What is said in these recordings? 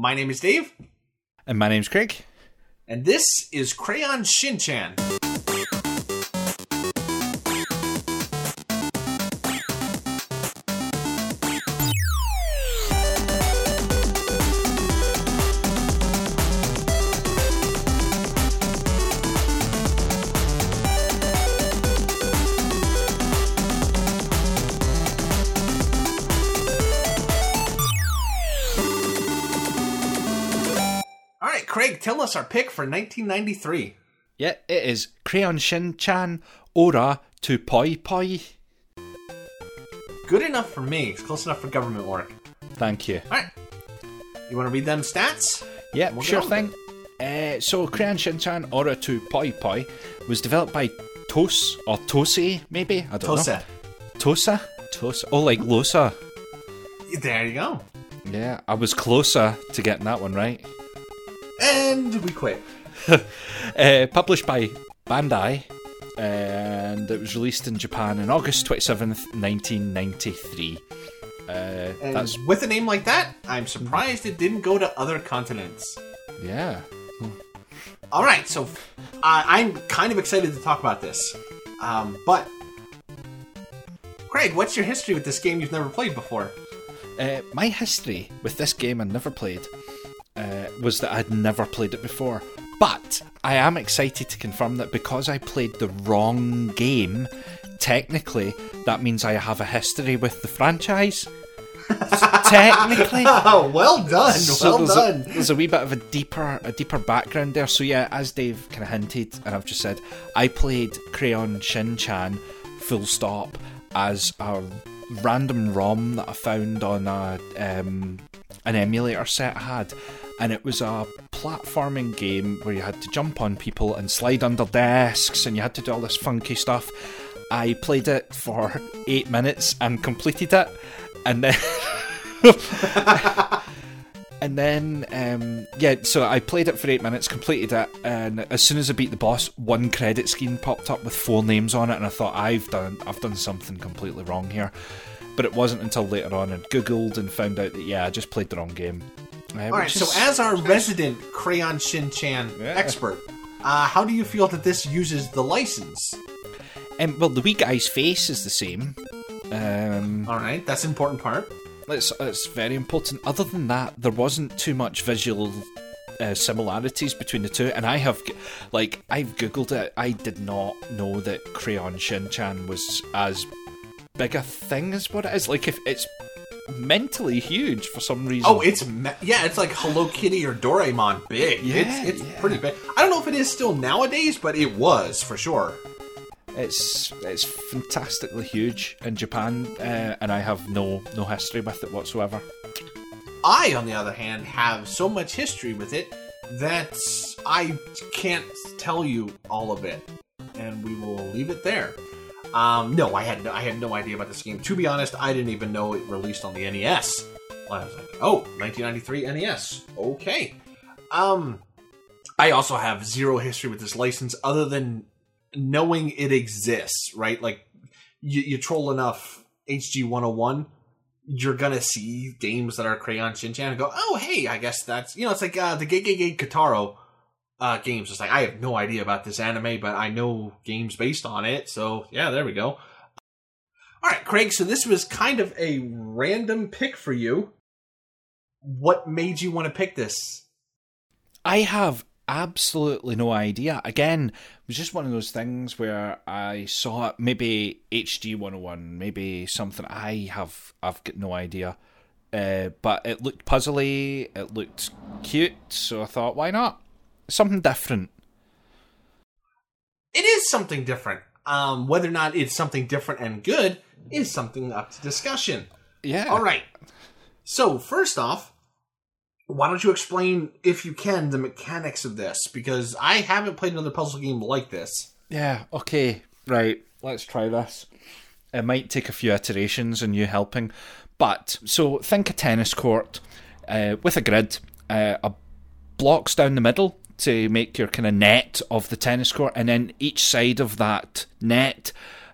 My name is Dave, And my name's Craig. and this is Crayon Shinchan. Tell us our pick for 1993. Yeah, it is Crayon Shin-chan Ora to Poi Poi. Good enough for me. It's close enough for government work. Thank you. All right. You want to read them stats? Yeah, We'll sure thing. Uh, so, Crayon Shin-chan Ora to Poi Poi was developed by Tos, or Tosei, maybe? I don't Tosa. know. Tosa? Tosa? Oh, like Losa. There you go. Yeah, I was closer to getting that one right. And we quit. Uh, published by Bandai, and it was released in Japan on August 27th, 1993. Uh, And that's, with a name like that, I'm surprised it didn't go to other continents. yeah. All right, so uh, I'm kind of excited to talk about this. Um, but, Craig, what's your history with this game you've never played before? Uh, my history with this game I never played was that I'd never played it before. But I am excited to confirm that because I played the wrong game, technically that means I have a history with the franchise. technically. Oh, well done, So well there's done. A, there's a wee bit of a deeper a deeper background there. So yeah, as Dave kind of hinted, and I've just said, I played Crayon Shin-chan full stop as a random ROM that I found on a um, an emulator set I had, and it was a platforming game where you had to jump on people and slide under desks, and you had to do all this funky stuff. I played it for eight minutes and completed it, and then. And then, um, yeah, so I played it for eight minutes, completed it, and as soon as I beat the boss, one credit screen popped up with four names on it, and I thought I've done I've done something completely wrong here. But it wasn't until later on I googled and found out that yeah, I just played the wrong game. All right, so as our resident Crayon Shin-chan Yeah. expert, uh, how do you feel that this uses the license? um, well, the wee guy's face is the same. Um, All right, that's an important part. it's it's very important. Other than that, there wasn't too much visual uh, similarities between the two. And I have, like, I've googled it. I did not know that Crayon Shin-chan was as big a thing as what it is. Like, if it's mentally huge for some reason. Oh, it's me- yeah, it's like Hello Kitty or Doraemon big. Yeah, it's it's yeah. pretty big. I don't know if it is still nowadays, but it was for sure. it's it's fantastically huge in Japan, uh, and I have no no history with it whatsoever. I, on the other hand, have so much history with it that I can't tell you all of it, and we will leave it there. Um, no, I had no, I had no idea about this game. To be honest, I didn't even know it released on the NES. I was like, oh, 1993 NES. Okay. Um, I also have zero history with this license other than knowing it exists, right? Like, you, you troll enough HG 101, you're gonna see games that are Crayon Shinchan and go, oh, hey, I guess that's, you know, it's like uh, the Gege Gege Kataro uh, games. It's like, I have no idea about this anime, but I know games based on it, so yeah, there we go. All right, Craig, so this was kind of a random pick for you. What made you want to pick this? I have absolutely no idea. Again, it was just one of those things where I saw it, maybe HG 101, maybe something. I have, I've got no idea. Uh, but it looked puzzly, it looked cute, so I thought, why not? Something different. It is something different. Um, whether or not it's something different and good is something up to discussion. Yeah. All right. So first off, why don't you explain, if you can, the mechanics of this? Because I haven't played another puzzle game like this. Yeah, okay, right, let's try this. It might take a few iterations and you helping. But, so think a tennis court uh, with a grid, uh, a blocks down the middle to make your kind of net of the tennis court, and then each side of that net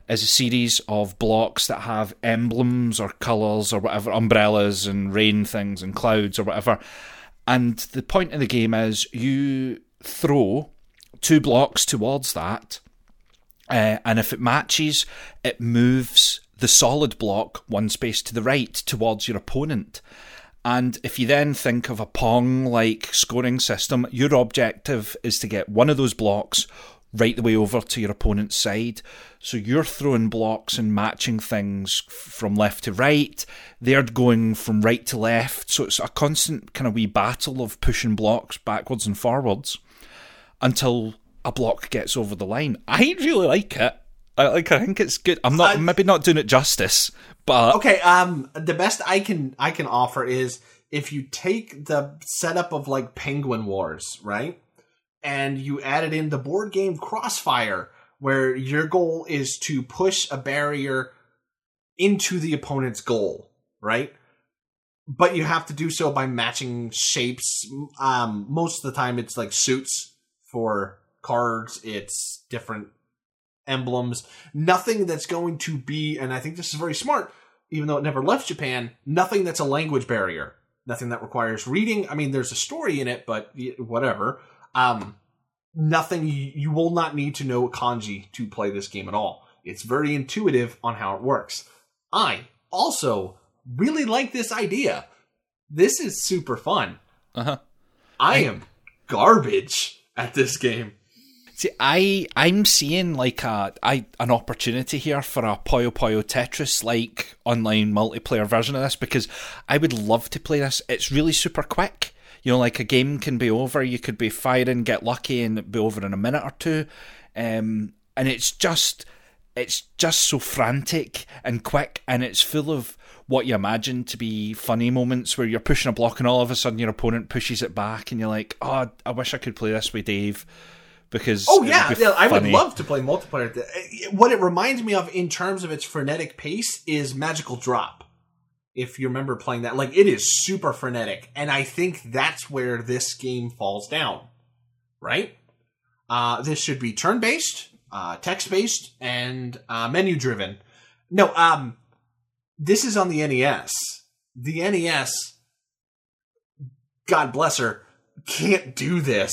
is a series of blocks that have emblems or colours or whatever, umbrellas and rain things and clouds or whatever. And the point of the game is you throw two blocks towards that, uh, and if it matches, it moves the solid block one space to the right towards your opponent. And if you then think of a Pong like scoring system, your objective is to get one of those blocks right the way over to your opponent's side. So you're throwing blocks and matching things from left to right. They're going from right to left. So it's a constant kind of wee battle of pushing blocks backwards and forwards until a block gets over the line. I really like it. I like. I think it's good. I'm not Uh, maybe not doing it justice, but Okay, um, the best I can I can offer is if you take the setup of like Penguin Wars, right, and you added in the board game Crossfire, where your goal is to push a barrier into the opponent's goal, right? But you have to do so by matching shapes. Um, most of the time, it's like suits for cards. It's different emblems. Nothing that's going to be, and I think this is very smart, even though it never left Japan, nothing that's a language barrier. Nothing that requires reading. I mean, there's a story in it, but whatever. Um, nothing, you, you will not need to know kanji to play this game at all. It's very intuitive on how it works. I also really like this idea. This is super fun. uh-huh. I am garbage at this game. See, I I'm seeing like a I an opportunity here for a Puyo Puyo Tetris like online multiplayer version of this because I would love to play this. It's really super quick. You know, like a game can be over. You could be firing, get lucky, and be over in a minute or two. Um, and it's just it's just so frantic and quick, and it's full of what you imagine to be funny moments where you're pushing a block and all of a sudden your opponent pushes it back, and you're like, "Oh, I wish I could play this with Dave." Because Oh yeah, yeah, I would love to play multiplayer. What it reminds me of in terms of its frenetic pace is Magical Drop. If you remember playing that, like it is super frenetic, and I think that's where this game falls down. Right? Uh, this should be turn-based, uh, text-based, and uh, menu-driven. No, um, this is on the NES. The NES, God bless her, can't do this.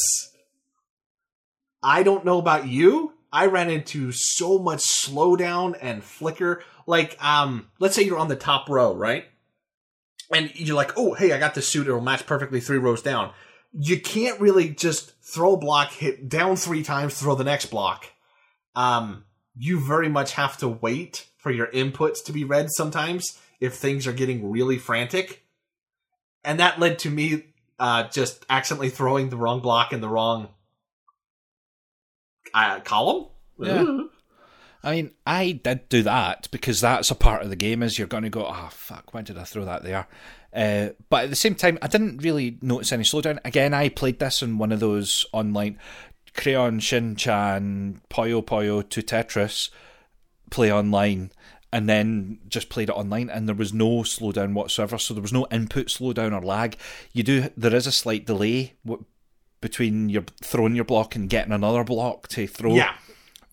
I don't know about you. I ran into so much slowdown and flicker. Like, um, let's say you're on the top row, right? And you're like, oh, hey, I got this suit. It'll match perfectly three rows down. You can't really just throw a block, hit down three times, throw the next block. Um, you very much have to wait for your inputs to be read sometimes if things are getting really frantic. And that led to me uh, just accidentally throwing the wrong block in the wrong uh, column. Yeah. I mean, I did do that because that's a part of the game. Is you're going to go, oh fuck, when did I throw that there? Uh, but at the same time, I didn't really notice any slowdown. Again, I played this in one of those online Crayon Shin Chan Puyo Puyo to Tetris play online, and then just played it online, and there was no slowdown whatsoever. So there was no input slowdown or lag. You do there is a slight delay between your throwing your block and getting another block to throw Yeah,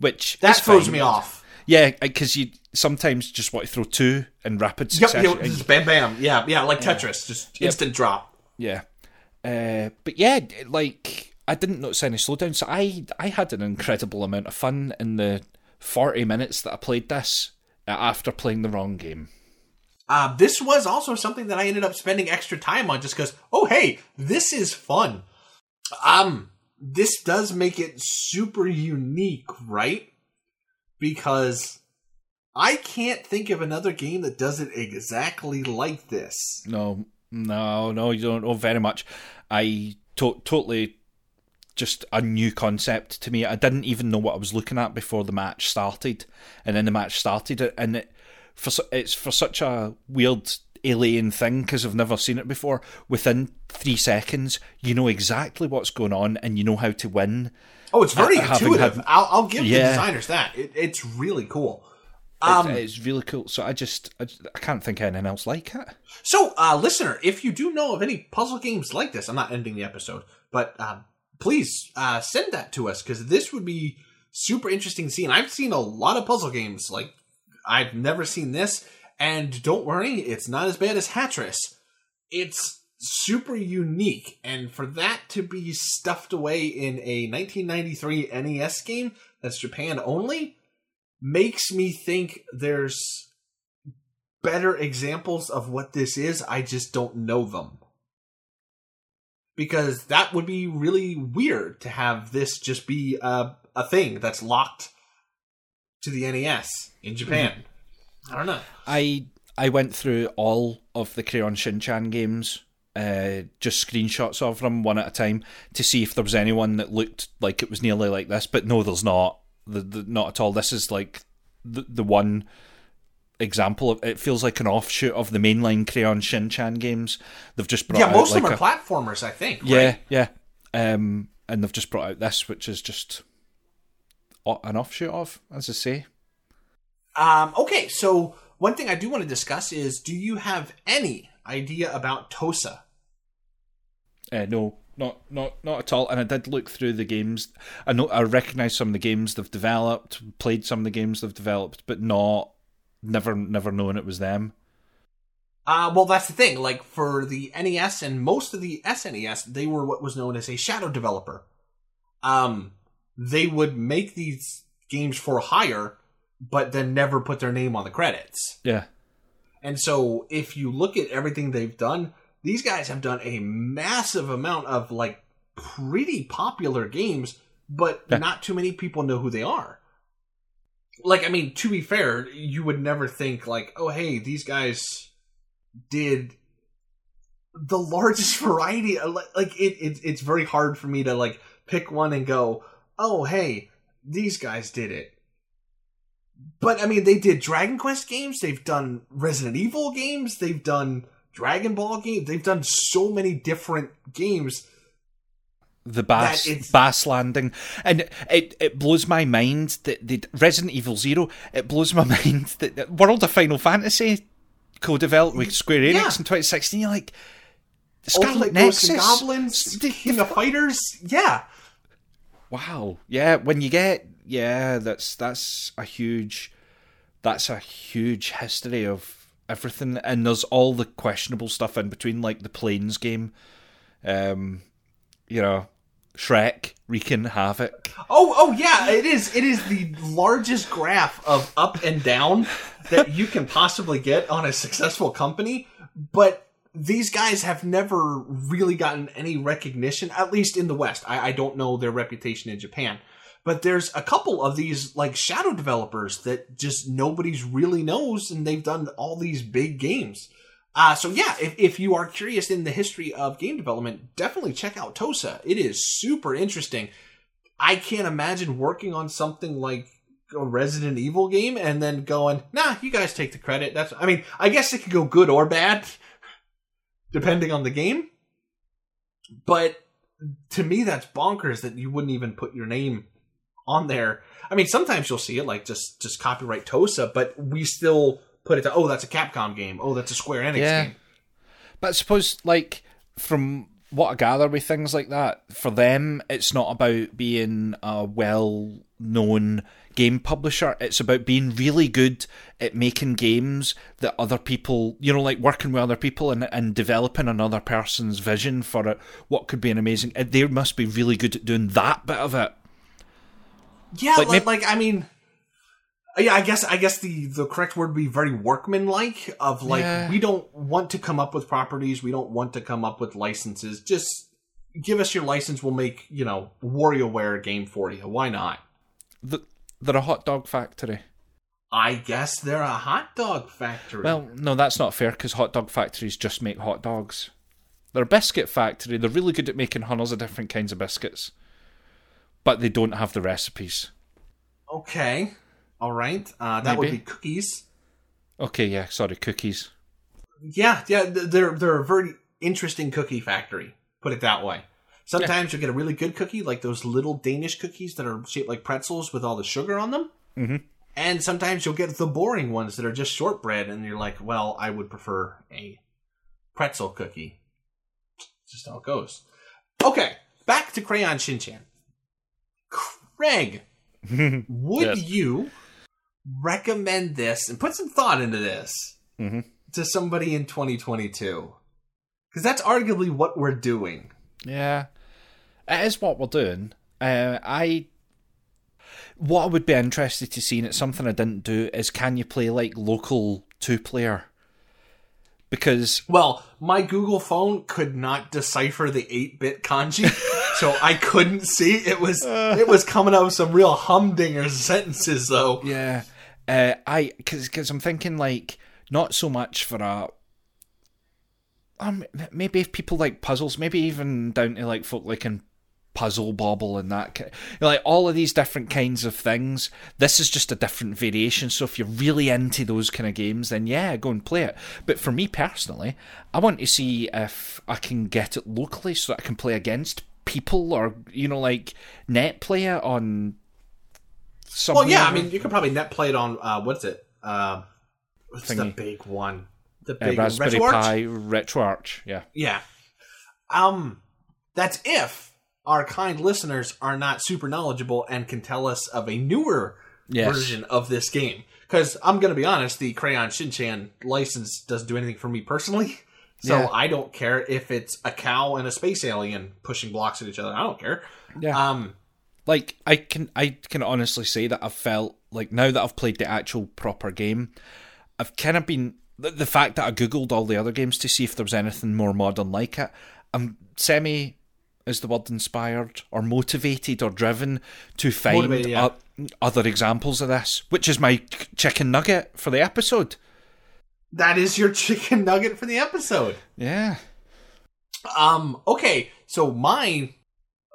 which that throws fine. me off. Yeah, because you sometimes just want to throw two in rapid succession. yep, bam, bam. Yeah, yeah, like Tetris, just instant drop. Yeah, uh, but yeah, like I didn't notice any slowdown, so I I had an incredible amount of fun in the forty minutes that I played this uh, after playing the wrong game. Uh, this was also something that I ended up spending extra time on just because, oh, hey, this is fun. Um, this does make it super unique, right? Because I can't think of another game that does it exactly like this. No, no, no, you don't know very much. I to- totally just a new concept to me. I didn't even know what I was looking at before the match started, and then the match started, and it for it's for such a weird alien thing because I've never seen it before. Within three seconds, you know exactly what's going on, and you know how to win. Oh, it's very intuitive. had- I'll, I'll give the Yeah. designers that. It, it's really cool. It's- Um, it's really cool. So I just I, I can't think of anything else like it. So, uh, listener, if you do know of any puzzle games like this, I'm not ending the episode, but um, please uh, send that to us because this would be super interesting to see. And I've seen a lot of puzzle games. Like, I've never seen this. And don't worry, it's not as bad as Hatris. It's super unique, and for that to be stuffed away in a 1993 NES game that's Japan only makes me think there's better examples of what this is. I just don't know them. Because that would be really weird to have this just be a, a thing that's locked to the NES in Japan. Mm-hmm. I don't know. I I went through all of the Crayon Shin-chan games, uh, just screenshots of them one at a time to see if there was anyone that looked like it was nearly like this. But no, there's not. The, the, not at all. This is like the the one example of it feels like an offshoot of the mainline Crayon Shin-chan games. They've just brought yeah, most of them like are a- platformers, I think. yeah, right? yeah. Um, and they've just brought out this, which is just an offshoot of, as I say. Um, okay, so one thing I do want to discuss is: Do you have any idea about Tosa? Uh, no, not not not at all. And I did look through the games. I know I recognise some of the games they've developed, played some of the games they've developed, but not never never known it was them. Uh, well, that's the thing. Like for the NES and most of the SNES, they were what was known as a shadow developer. Um, they would make these games for hire, but then never put their name on the credits. Yeah, And so, if you look at everything they've done, these guys have done a massive amount of like pretty popular games, but Yeah. not too many people know who they are. Like, I mean, to be fair, you would never think like, oh, hey, these guys did the largest variety. Uh, of, like, like it, it, it's very hard for me to like pick one and go, oh, hey, these guys did it. But I mean, they did Dragon Quest games. They've done Resident Evil games. They've done Dragon Ball games. They've done so many different games. the bass bass landing, and it it blows my mind that the Resident Evil Zero. It blows my mind that, that World of Final Fantasy co-developed with Square Enix Yeah. in 2016. You're like Scarlet Ultimate Nexus, Ghosts and Goblins, King of Fighters. Yeah, Wow. Yeah, when you get yeah, that's that's a huge that's a huge history of everything and there's all the questionable stuff in between like the planes game. Um you know, Shrek Reekin' Havoc. Oh, oh yeah, it is. It is the largest graph of up and down that you can possibly get on a successful company. But these guys have never really gotten any recognition, at least in the West. I, I don't know their reputation in Japan. But there's a couple of these like shadow developers that just nobody's really knows, and they've done all these big games. Uh, so yeah, if, if you are curious in the history of game development, definitely check out Tosa. It is super interesting. I can't imagine working on something like a Resident Evil game and then going, nah, you guys take the credit. That's, I mean, I guess it could go good or bad, depending on the game. But to me, that's bonkers that you wouldn't even put your name on there. I mean, sometimes you'll see it like just just copyright Tosa, but we still put it to, oh, that's a Capcom game. Oh, that's a Square Enix Yeah. game. But I suppose, like, from what I gather with things like that, for them, it's not about being a well known game publisher. It's about being really good at making games that other people, you know, like working with other people and, and developing another person's vision for it, what could be an amazing. They must be really good at doing that bit of it. Yeah, Like, like, like I mean, uh, yeah, I guess I guess the the correct word would be very workmanlike. Of like, Yeah. we don't want to come up with properties, we don't want to come up with licenses. Just give us your license, we'll make you know WarioWare game for you. Why not? Th- They're a hot dog factory. I guess they're a hot dog factory. Well, no, that's not fair because hot dog factories just make hot dogs. They're a biscuit factory. They're really good at making hundreds of different kinds of biscuits, but they don't have the recipes. okay, all right, uh, that would be cookies. Okay, yeah, sorry, cookies. Yeah, yeah, they're they're a very interesting cookie factory. Put it that way. Sometimes you'll get a really good cookie, like those little Danish cookies that are shaped like pretzels with all the sugar on them. Mhm. And sometimes you'll get the boring ones that are just shortbread, and you're like, well, I would prefer a pretzel cookie. Just how it goes. Okay, back to Crayon Shinchan. Craig, would Yes. you recommend this and put some thought into this Mhm. to somebody in 2022? because that's arguably what we're doing. Yeah, it is what we're doing. Uh, I what I would be interested to see, and it's something I didn't do, is can you play like local two player? Because Well, my Google phone could not decipher the 8-bit kanji, so I couldn't see. It was it was coming out with some real humdinger sentences though. yeah, uh, I because I'm thinking like not so much for a. Um, maybe if people like puzzles, maybe even down to like folk like in puzzle bobble and that ki- like all of these different kinds of things this is just a different variation so if you're really into those kind of games then yeah go and play it but for me personally i want to see if i can get it locally so that i can play against people or you know like net play it on some Well, yeah, I mean, you could probably net play it on uh, what's it? Uh, what's the big one? The uh, big raspberry RetroArch? pi retroarch yeah Yeah. Um, that's if our kind listeners are not super knowledgeable and can tell us of a newer Yes. version of this game. Because I'm going to be honest, the Crayon Shinchan license doesn't do anything for me personally. So Yeah. I don't care if it's a cow and a space alien pushing blocks at each other. I don't care. yeah Um, like I can I can honestly say that I've felt like now that I've played the actual proper game, I've kind of been the, the fact that I googled all the other games to see if there was anything more modern like it. I'm semi is the word inspired or motivated or driven to find Motivated, yeah. o- other examples of this, which is my chicken nugget for the episode. That is your chicken nugget for the episode. Yeah. Um. Okay. So my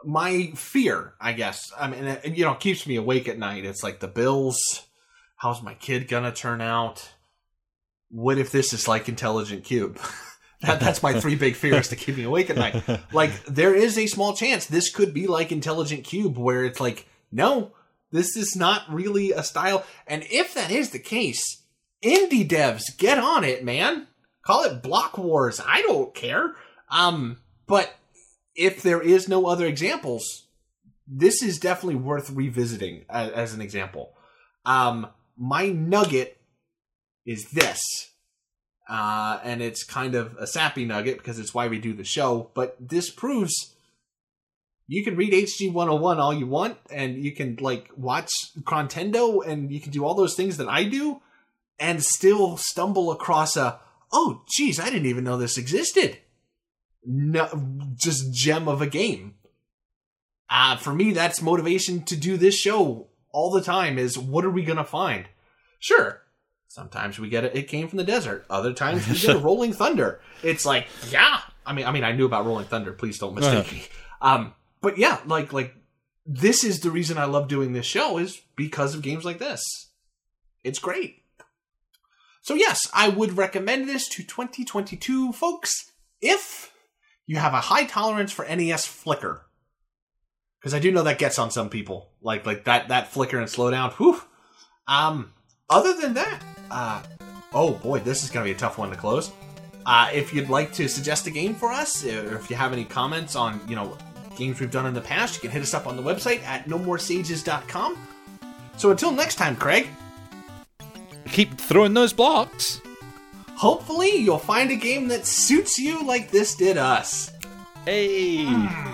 my fear, I guess. I mean, it, you know, keeps me awake at night. It's like the Bills. How's my kid gonna turn out? What if this is like Intelligent Qube? that, that's my three big fears to keep me awake at night. Like, there is a small chance this could be like Intelligent Qube, where it's like, no, this is not really a style. And if that is the case, indie devs, get on it, man. Call it Block Wars. I don't care. Um, but if there is no other examples, this is definitely worth revisiting as, as an example. Um, my nugget is this. Uh, and it's kind of a sappy nugget because it's why we do the show, but this proves you can read HG 101 all you want, and you can like watch Contendo, and you can do all those things that I do, and still stumble across a oh geez, I didn't even know this existed. No, just gem of a game. Uh, for me, that's motivation to do this show all the time. Is what are we gonna find? Sure, sometimes we get it. It came from the desert. Other times we get a Rolling Thunder. It's like yeah. I mean, I mean, I knew about Rolling Thunder. Please don't mistake me. Um, but yeah, like like this is the reason I love doing this show is because of games like this. It's great. So yes, I would recommend this to 2022 folks if you have a high tolerance for NES flicker. Because I do know that gets on some people, like like that that flicker and slowdown. Whew. Um. Other than that, uh, oh boy, this is gonna be a tough one to close. Uh, if you'd like to suggest a game for us, or if you have any comments on you know games we've done in the past, you can hit us up on the website at nomoresages.com. So until next time, Craig. Keep throwing those blocks. Hopefully, you'll find a game that suits you like this did us. Hey. Hmm.